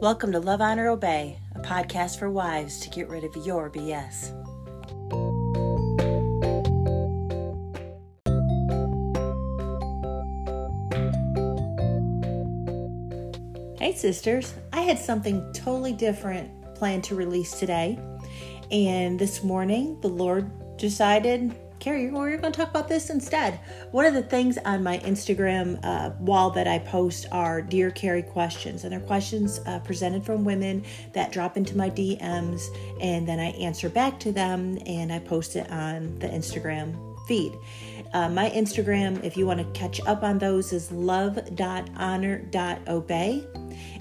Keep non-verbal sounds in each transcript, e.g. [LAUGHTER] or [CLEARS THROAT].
Welcome to Love, Honor, Obey, a podcast for wives to get rid of your BS. Hey, sisters. I had something totally different planned to release today. And this morning, the Lord decided Kari, we're going to talk about this instead. One of the things on my Instagram uh, wall that I post are Dear Kari questions, and they're questions uh, presented from women that drop into my DMs, and then I answer back to them and I post it on the Instagram feed. Uh, my Instagram, if you want to catch up on those, is love.honor.obey.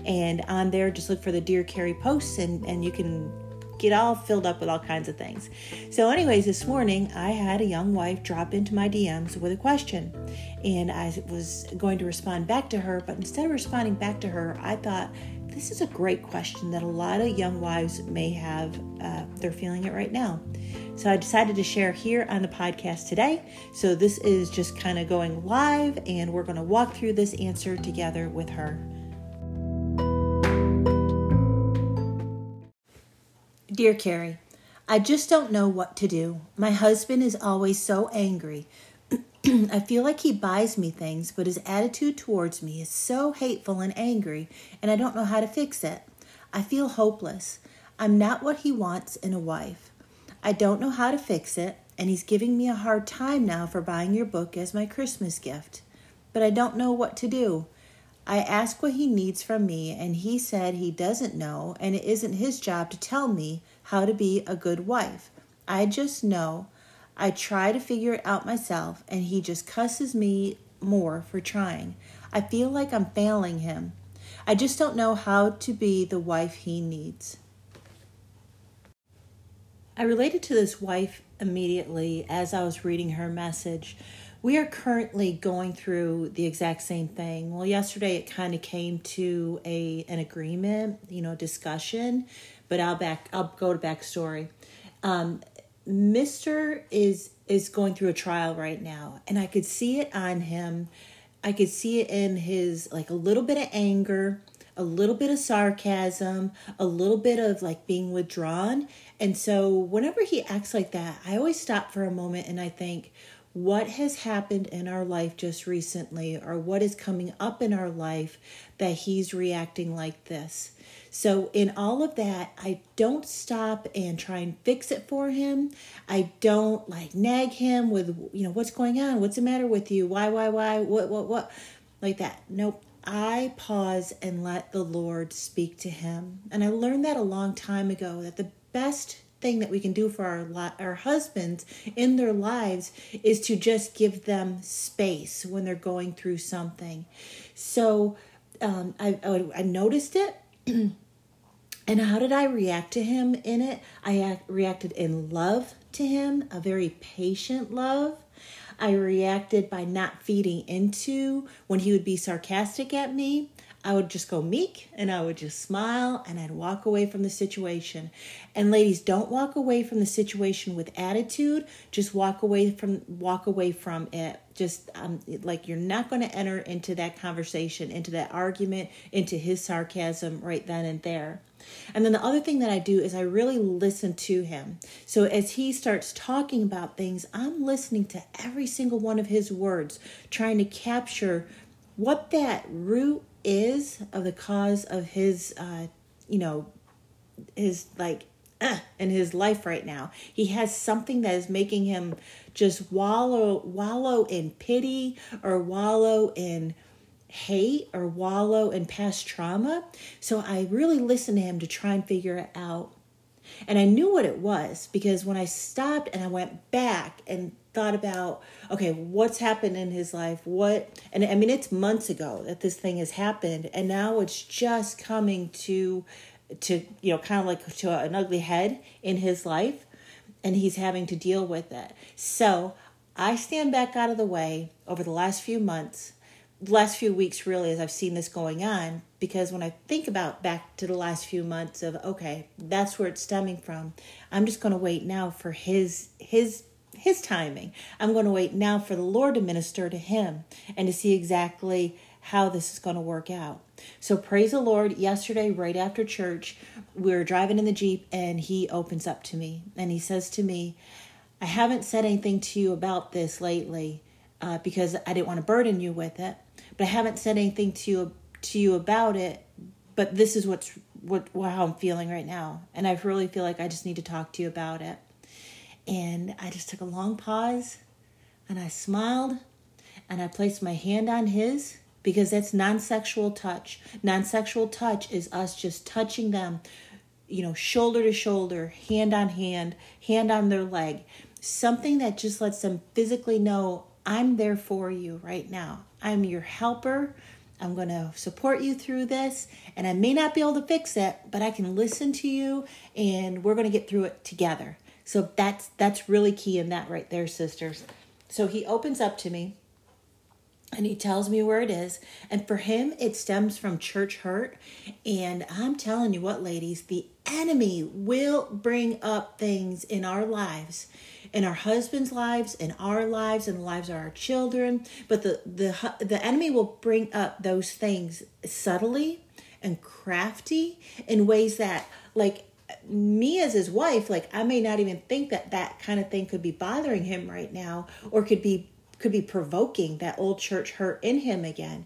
And on there, just look for the Dear Kari posts, and, and you can get all filled up with all kinds of things. So, anyways, this morning I had a young wife drop into my DMs with a question, and I was going to respond back to her, but instead of responding back to her, I thought this is a great question that a lot of young wives may have. Uh, they're feeling it right now. So, I decided to share here on the podcast today. So, this is just kind of going live, and we're going to walk through this answer together with her. Dear Kari, I just don't know what to do. My husband is always so angry. [CLEARS THROAT] I feel like he buys me things, but his attitude towards me is so hateful and angry, and I don't know how to fix it. I feel hopeless. I'm not what he wants in a wife. I don't know how to fix it, and he's giving me a hard time now for buying your book as my Christmas gift. But I don't know what to do. I asked what he needs from me, and he said he doesn't know, and it isn't his job to tell me how to be a good wife. I just know I try to figure it out myself, and he just cusses me more for trying. I feel like I'm failing him. I just don't know how to be the wife he needs. I related to this wife immediately as I was reading her message we are currently going through the exact same thing. Well, yesterday it kind of came to a an agreement, you know, discussion, but I'll back I'll go to backstory. Um, Mister is is going through a trial right now, and I could see it on him. I could see it in his like a little bit of anger, a little bit of sarcasm, a little bit of like being withdrawn. And so whenever he acts like that, I always stop for a moment and I think, what has happened in our life just recently or what is coming up in our life that he's reacting like this. So, in all of that, I don't stop and try and fix it for him. I don't like nag him with, you know, what's going on? What's the matter with you? Why, why, why? What, what, what? Like that. Nope. I pause and let the Lord speak to him. And I learned that a long time ago that the best thing that we can do for our our husbands in their lives is to just give them space when they're going through something. So um, I, I, I noticed it. [CLEARS THROAT] and how did I react to him in it? I act, reacted in love to him, a very patient love. I reacted by not feeding into when he would be sarcastic at me. I would just go meek and I would just smile and I'd walk away from the situation. And ladies, don't walk away from the situation with attitude. Just walk away from walk away from it. Just um, like you're not going to enter into that conversation, into that argument, into his sarcasm right then and there. And then the other thing that I do is I really listen to him. So as he starts talking about things, I'm listening to every single one of his words, trying to capture what that root is of the cause of his uh you know his like uh, in his life right now. He has something that is making him just wallow wallow in pity or wallow in hate or wallow in past trauma. So i really listened to him to try and figure it out. And i knew what it was because when i stopped and i went back and thought about okay what's happened in his life? What and i mean it's months ago that this thing has happened and now it's just coming to to you know kind of like to an ugly head in his life and he's having to deal with it. So i stand back out of the way over the last few months last few weeks really as i've seen this going on because when i think about back to the last few months of okay that's where it's stemming from i'm just going to wait now for his his his timing. I'm going to wait now for the Lord to minister to him and to see exactly how this is going to work out. So praise the Lord. Yesterday, right after church, we were driving in the Jeep and he opens up to me and he says to me, I haven't said anything to you about this lately uh, because I didn't want to burden you with it, but I haven't said anything to you to you about it. But this is what's what how I'm feeling right now, and I really feel like I just need to talk to you about it. And I just took a long pause, and I smiled, and I placed my hand on his because that's non-sexual touch. Non-sexual touch is us just touching them, you know, shoulder to shoulder, hand on hand, hand on their leg. Something that just lets them physically know I'm there for you right now. I'm your helper. I'm going to support you through this, and I may not be able to fix it, but I can listen to you and we're going to get through it together. So that's that's really key in that right there, sisters. So he opens up to me and he tells me where it is. And for him, it stems from church hurt. And I'm telling you what, ladies, the enemy will bring up things in our lives, in our husbands' lives, in our lives, in the lives of our children. But the the the enemy will bring up those things subtly and crafty in ways that, like me as his wife, like I may not even think that that kind of thing could be bothering him right now, or could be could be provoking that old church hurt in him again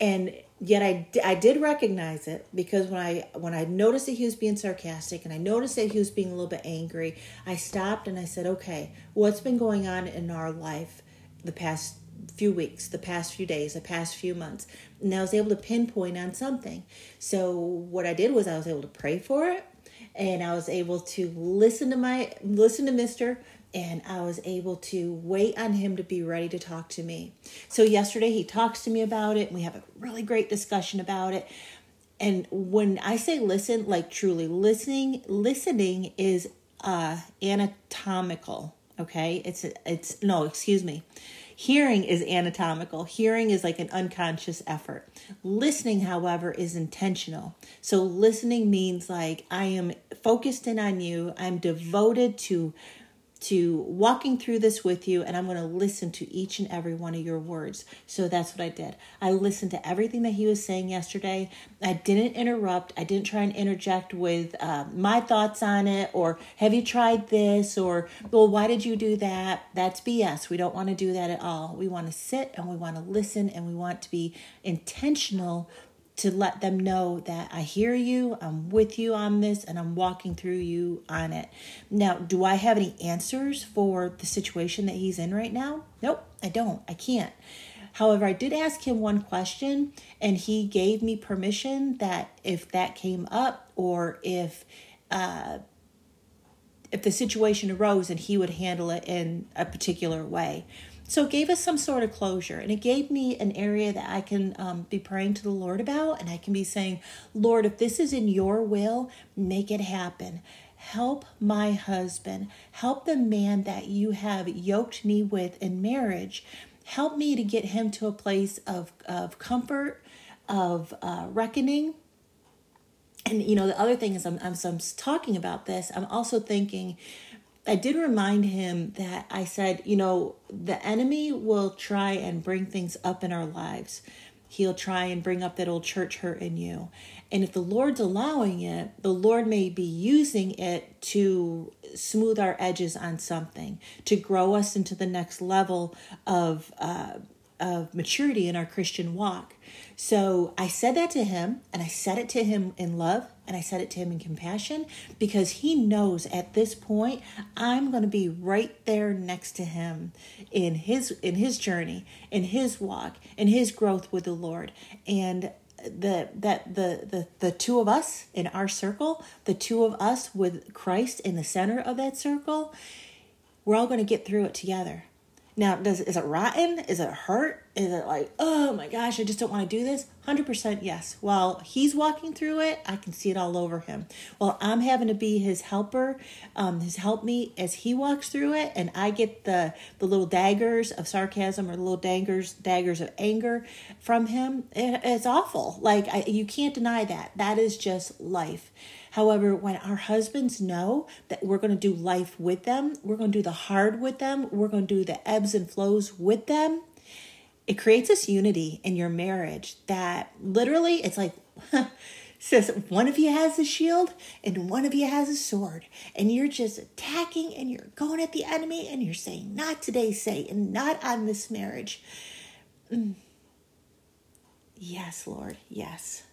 and yet I, I did recognize it because when I when I noticed that he was being sarcastic and I noticed that he was being a little bit angry, I stopped and I said, "Okay, what's been going on in our life the past few weeks, the past few days, the past few months?" And I was able to pinpoint on something. So what I did was I was able to pray for it and I was able to listen to my listen to Mister and I was able to wait on him to be ready to talk to me. So yesterday he talks to me about it and we have a really great discussion about it. And when I say listen, like truly listening, listening is uh anatomical, okay? It's it's no, excuse me. Hearing is anatomical. Hearing is like an unconscious effort. Listening, however, is intentional. So listening means like I am focused in on you. I'm devoted to to walking through this with you and I'm going to listen to each and every one of your words. So that's what I did. I listened to everything that he was saying yesterday. I didn't interrupt. I didn't try and interject with uh, my thoughts on it or have you tried this or well, why did you do that? That's BS. We don't want to do that at all. We want to sit and we want to listen and we want to be intentional to let them know that I hear you, I'm with you on this, and I'm walking through you on it. Now, do I have any answers for the situation that he's in right now? Nope, I don't. I can't. However, I did ask him one question, and he gave me permission that if that came up or if uh, if the situation arose, and he would handle it in a particular way. So it gave us some sort of closure, and it gave me an area that I can um, be praying to the Lord about, and I can be saying, Lord, if this is in your will, make it happen. Help my husband. Help the man that you have yoked me with in marriage. Help me to get him to a place of, of comfort, of uh, reckoning. And you know, the other thing is, I'm, I'm, I'm talking about this, I'm also thinking I did remind him that I said, you know, the enemy will try and bring things up in our lives. He'll try and bring up that old church hurt in you. And if the Lord's allowing it, the Lord may be using it to smooth our edges on something, to grow us into the next level of uh, of maturity in our Christian walk. So I said that to him, and I said it to him in love, and I said it to him in compassion because he knows at this point I'm going to be right there next to him in his in his journey, in his walk, in his growth with the Lord. And the that the the the two of us in our circle, the two of us with Christ in the center of that circle, we're all going to get through it together. Now, does is it rotten? Is it hurt? Is it like, oh my gosh, I just don't want to do this? 100% yes. While he's walking through it, I can see it all over him. While I'm having to be his helper, um, his help me as he walks through it, and I get the the little daggers of sarcasm or the little daggers daggers of anger from him. It, it's awful. Like I, you can't deny that. That is just life. However, when our husbands know that we're going to do life with them, we're going to do the hard with them, we're going to do the ebbs and flows with them, it creates this unity in your marriage that literally it's like [LAUGHS] says one of you has a shield and one of you has a sword and you're just attacking and you're going at the enemy and you're saying not today say and not on this marriage mm. yes lord yes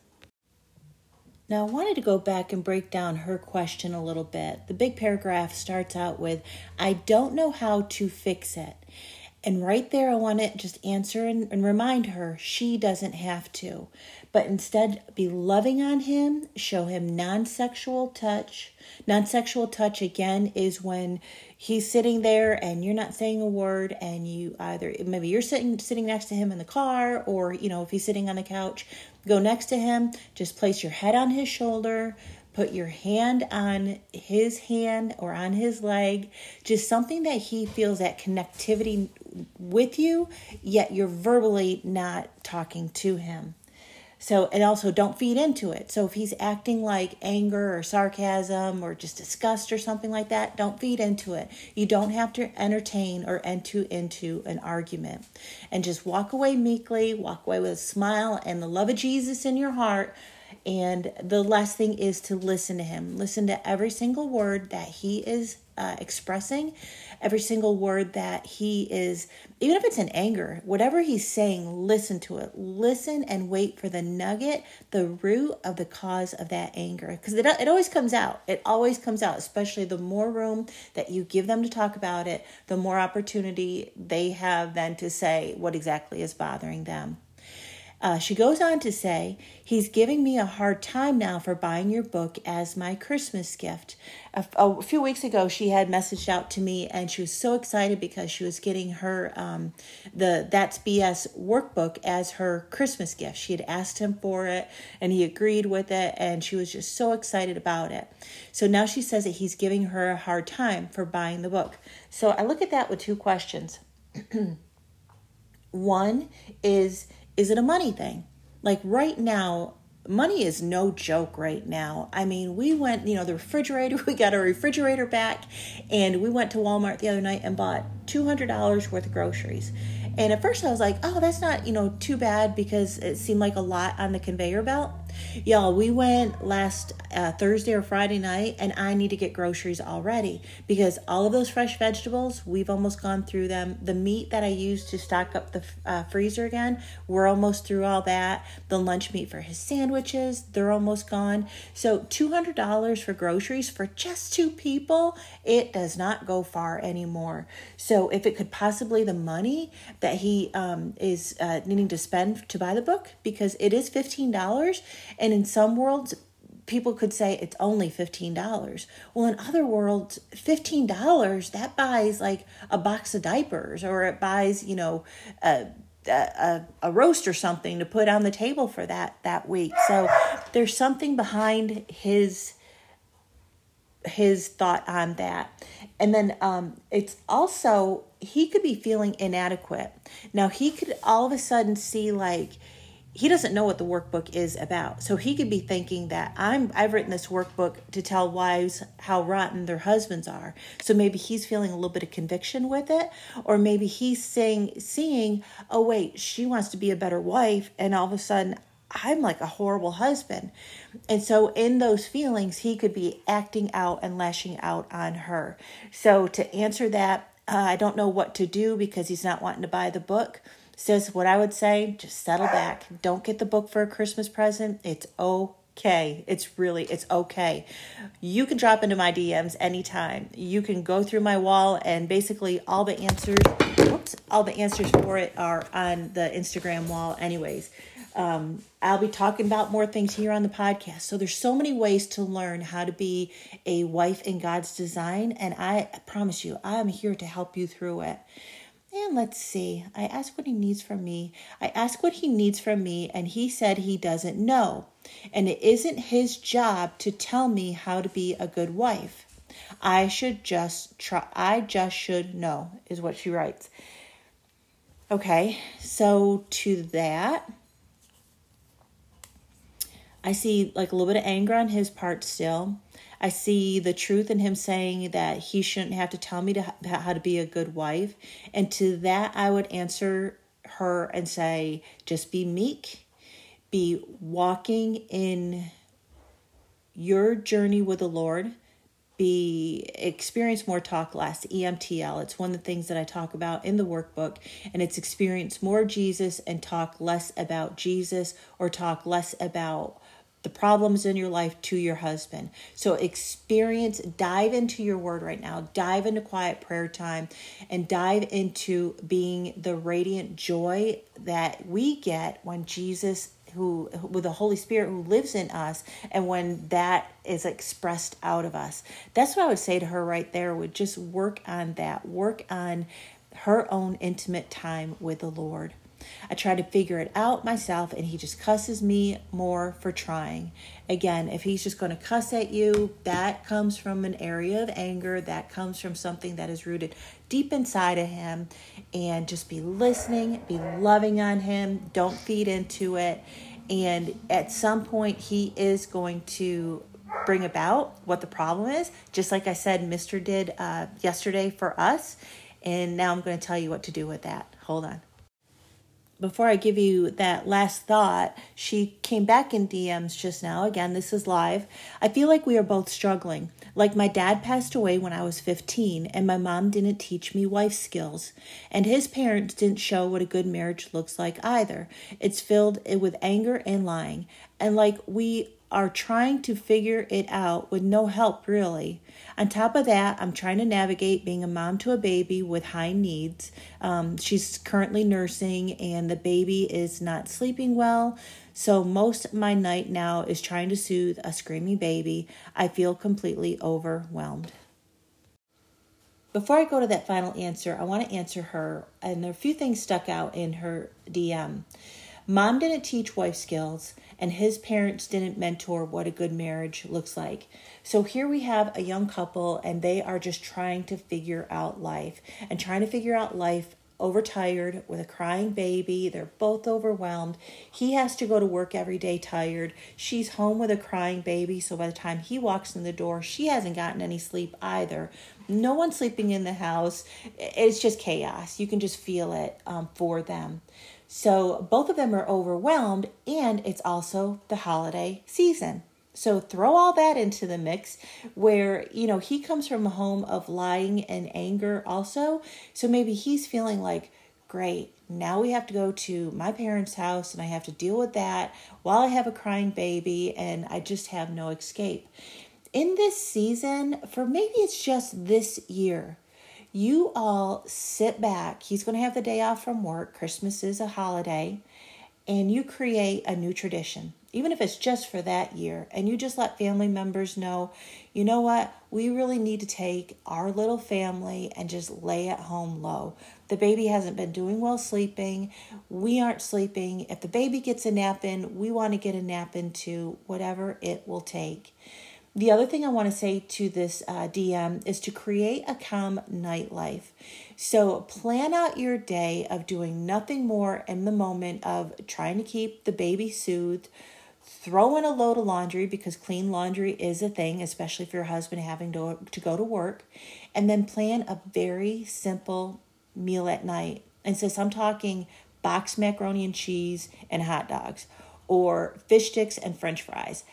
now, I wanted to go back and break down her question a little bit. The big paragraph starts out with, I don't know how to fix it. And right there, I want to just answer and, and, remind her she doesn't have to, but instead be loving on him, show him non sexual touch. Non sexual touch, again, is when he's sitting there and you're not saying a word, and you either maybe you're sitting sitting next to him in the car, or you know, if he's sitting on the couch, go next to him, just place your head on his shoulder, put your hand on his hand or on his leg, just something that he feels that connectivity with you, yet you're verbally not talking to him. So, and also don't feed into it. So, if he's acting like anger or sarcasm or just disgust or something like that, don't feed into it. You don't have to entertain or enter into an argument. And just walk away meekly, walk away with a smile and the love of Jesus in your heart and the last thing is to listen to him. Listen to every single word that he is uh, expressing, every single word that he is, even if it's in anger, whatever he's saying, listen to it. Listen and wait for the nugget, the root of the cause of that anger. Because it, it always comes out. It always comes out, especially the more room that you give them to talk about it, the more opportunity they have then to say what exactly is bothering them. Uh, she goes on to say, He's giving me a hard time now for buying your book as my Christmas gift. A, few weeks ago, she had messaged out to me and she was so excited because she was getting her um, the That's BS workbook as her Christmas gift. She had asked him for it and he agreed with it and she was just so excited about it. So now she says that he's giving her a hard time for buying the book. So I look at that with two questions. [CLEARS THROAT] One is, is it a money thing? Like right now, money is no joke right now. I mean, we went, you know, the refrigerator, [LAUGHS] we got our refrigerator back, and we went to Walmart the other night and bought $200 worth of groceries. And at first I was like, oh, that's not, you know, too bad because it seemed like a lot on the conveyor belt. Y'all, we went last uh, Thursday or Friday night, and I need to get groceries already because all of those fresh vegetables, we've almost gone through them. The meat that I used to stock up the uh, freezer again, we're almost through all that. The lunch meat for his sandwiches, they're almost gone. So $200 for groceries for just two people, it does not go far anymore. So if it could possibly the money that he um, is uh, needing to spend to buy the book, because it is $15 and in some worlds, people could say it's only $15. Well, in other worlds, $15 that buys like a box of diapers or it buys, you know, a a, a roast or something to put on the table for that that week. So there's something behind his his thought on that. And then um, it's also he could be feeling inadequate. Now he could all of a sudden see like he doesn't know what the workbook is about. So he could be thinking that I'm I've written this workbook to tell wives how rotten their husbands are. So maybe he's feeling a little bit of conviction with it or maybe he's saying seeing, "Oh wait, she wants to be a better wife and all of a sudden I'm like a horrible husband." And so in those feelings, he could be acting out and lashing out on her. So to answer that, uh, I don't know what to do because he's not wanting to buy the book Sis, what I would say, just settle back. Don't get the book for a Christmas present. It's okay. It's really, it's okay. You can drop into my DMs anytime. You can go through my wall and basically all the answers, all the answers for it are on the Instagram wall anyways. Um, I'll be talking about more things here on the podcast. So there's so many ways to learn how to be a wife in God's design. And I promise you, I'm here to help you through it. And let's see. I ask what he needs from me. I ask what he needs from me, and he said he doesn't know. And it isn't his job to tell me how to be a good wife. I should just try. I just should know, is what she writes. Okay, so to that, I see like a little bit of anger on his part still. I see the truth in him saying that he shouldn't have to tell me to how to be a good wife. And to that, I would answer her and say, just be meek, be walking in your journey with the Lord, be experience more talk less EMTL. It's one of the things that I talk about in the workbook and it's experience more Jesus and talk less about Jesus or talk less about the problems in your life to your husband. So experience, dive into your word right now, dive into quiet prayer time, and dive into being the radiant joy that we get when Jesus who with the holy spirit who lives in us and when that is expressed out of us. That's what i would say to her right there would just work on that. Work on her own intimate time with the lord I try to figure it out myself, and he just cusses me more for trying. Again, if he's just going to cuss at you, that comes from an area of anger, that comes from something that is rooted deep inside of him. And just be listening, be loving on him, don't feed into it. And at some point, he is going to bring about what the problem is, just like I said, Mr. did uh, yesterday for us. And now I'm going to tell you what to do with that. Hold on before I give you that last thought, she came back in DMs just now. Again, this is live. I feel like we are both struggling. Like my dad passed away when I was 15, and my mom didn't teach me wife skills. And his parents didn't show what a good marriage looks like either. It's filled with anger and lying. And like we are trying to figure it out with no help, really. On top of that, I'm trying to navigate being a mom to a baby with high needs. Um, she's currently nursing, and the baby is not sleeping well. So, most of my night now is trying to soothe a screaming baby. I feel completely overwhelmed. Before I go to that final answer, I want to answer her, and there are a few things stuck out in her DM. Mom didn't teach wife skills, and his parents didn't mentor what a good marriage looks like. So here we have a young couple, and they are just trying to figure out life and trying to figure out life overtired with a crying baby. They're both overwhelmed. He has to go to work every day tired. She's home with a crying baby. So by the time he walks in the door, she hasn't gotten any sleep either. No one sleeping in the house. It's just chaos. You can just feel it um, for them. So both of them are overwhelmed, and it's also the holiday season. So throw all that into the mix where, you know, he comes from a home of lying and anger also. So maybe he's feeling like, great, now we have to go to my parents' house and I have to deal with that while I have a crying baby and I just have no escape. In this season, for maybe it's just this year, you all sit back. He's going to have the day off from work. Christmas is a holiday. And you create a new tradition, even if it's just for that year. And you just let family members know, you know what? We really need to take our little family and just lay at home low. The baby hasn't been doing well sleeping. We aren't sleeping. If the baby gets a nap in, we want to get a nap in too, whatever it will take. The other thing I want to say to this uh, DM is to create a calm nightlife. So plan out your day of doing nothing more in the moment of trying to keep the baby soothed. Throw in a load of laundry because clean laundry is a thing, especially if your husband having to, to go to work. And then plan a very simple meal at night. And so I'm talking box macaroni and cheese and hot dogs or fish sticks and french fries.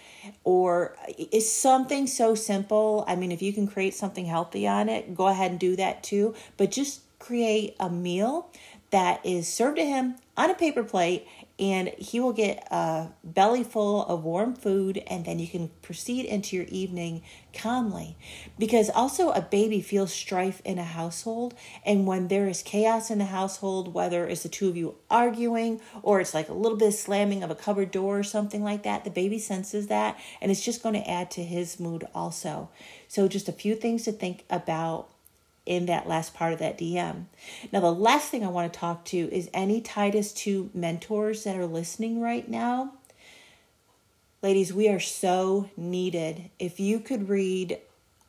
Or is something so simple i mean if you can create something healthy on it go ahead and do that too. But just create a meal that is served to him on a paper plate and he will get a belly full of warm food and then you can proceed into your evening calmly. Because also a baby feels strife in a household and when there is chaos in the household whether it's the two of you arguing or it's like a little bit of slamming of a cupboard door or something like that the baby senses that and it's just going to add to his mood also. So just a few things to think about in that last part of that DM. Now, the last thing I want to talk to is any Titus 2 mentors that are listening right now. Ladies, we are so needed. If you could read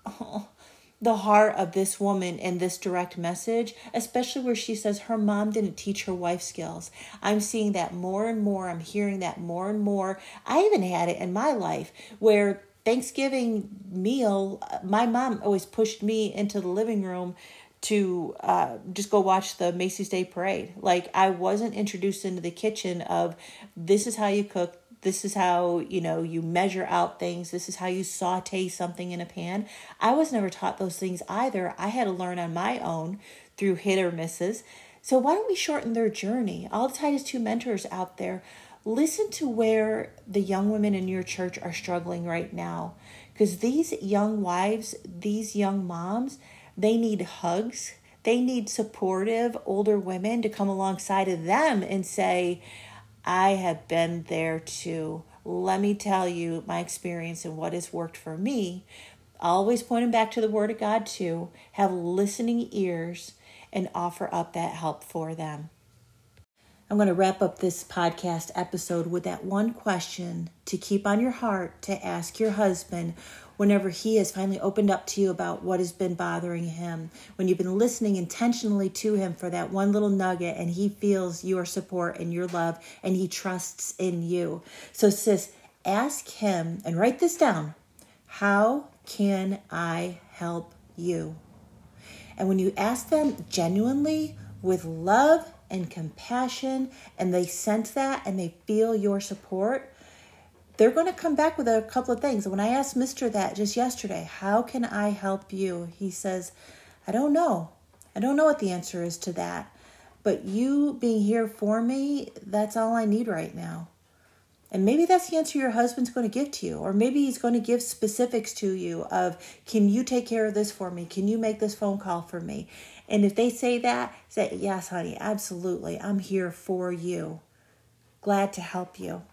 oh, [LAUGHS] the heart of this woman in this direct message, especially where she says her mom didn't teach her wife skills. I'm seeing that more and more. I'm hearing that more and more. I even had it in my life where Thanksgiving meal, my mom always pushed me into the living room to uh, just go watch the Macy's Day Parade. Like I wasn't introduced into the kitchen of this is how you cook, this is how you know you measure out things this is how you saute something in a pan. I was never taught those things either. I had to learn on my own through hit or misses. So why don't we shorten their journey? All the titus 2 mentors out there listen to where the young women in your church are struggling right now because these young wives these young moms they need hugs they need supportive older women to come alongside of them and say I have been there too. Let me tell you my experience and what has worked for me. Always pointing back to the Word of God too. Have listening ears and offer up that help for them. I'm going to wrap up this podcast episode with that one question to keep on your heart to ask your husband whenever he has finally opened up to you about what has been bothering him, when you've been listening intentionally to him for that one little nugget and he feels your support and your love and he trusts in you. So, sis, ask him and write this down How can I help you? And when you ask them genuinely with love and compassion, and they sense that and they feel your support, they're going to come back with a couple of things. When I asked Mr. that just yesterday, how can I help you? He says, I don't know. I don't know what the answer is to that. But you being here for me, that's all I need right now. And maybe that's the answer your husband's going to give to you. Or maybe he's going to give specifics to you of, can you take care of this for me? Can you make this phone call for me? And if they say that, say, yes, honey, absolutely. I'm here for you. Glad to help you.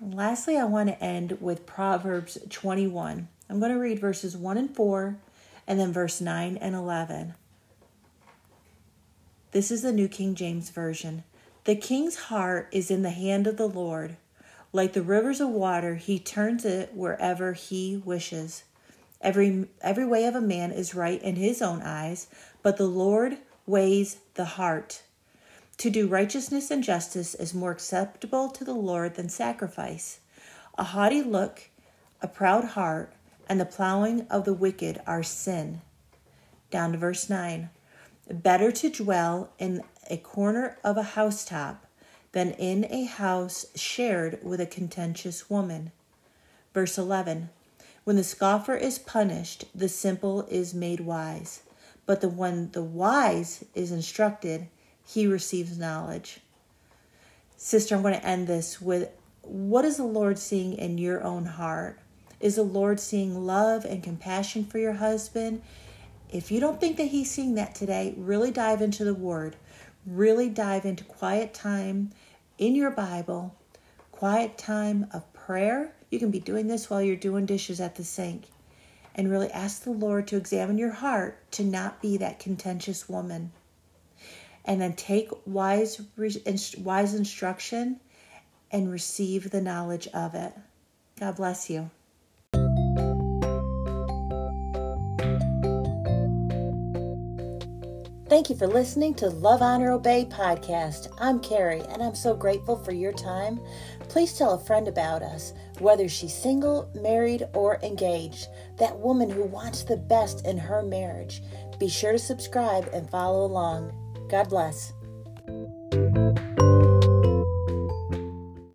And lastly, I want to end with Proverbs 21. I'm going to read verses 1 and 4 and then verse 9 and 11. This is the New King James Version. The king's heart is in the hand of the Lord. Like the rivers of water, he turns it wherever he wishes. Every, every way of a man is right in his own eyes, but the Lord weighs the heart. To do righteousness and justice is more acceptable to the Lord than sacrifice. A haughty look, a proud heart, and the plowing of the wicked are sin. Down to verse 9. Better to dwell in a corner of a housetop than in a house shared with a contentious woman. Verse 11. When the scoffer is punished, the simple is made wise. But the when the wise is instructed, he receives knowledge. Sister, I'm going to end this with what is the Lord seeing in your own heart? Is the Lord seeing love and compassion for your husband? If you don't think that he's seeing that today, really dive into the word. Really dive into quiet time in your Bible, quiet time of prayer. You can be doing this while you're doing dishes at the sink. And really ask the Lord to examine your heart to not be that contentious woman and then take wise wise instruction and receive the knowledge of it. God bless you. Thank you for listening to Love, Honor, Obey podcast. I'm Kari, and I'm so grateful for your time. Please tell a friend about us, whether she's single, married, or engaged, that woman who wants the best in her marriage. Be sure to subscribe and follow along. God bless.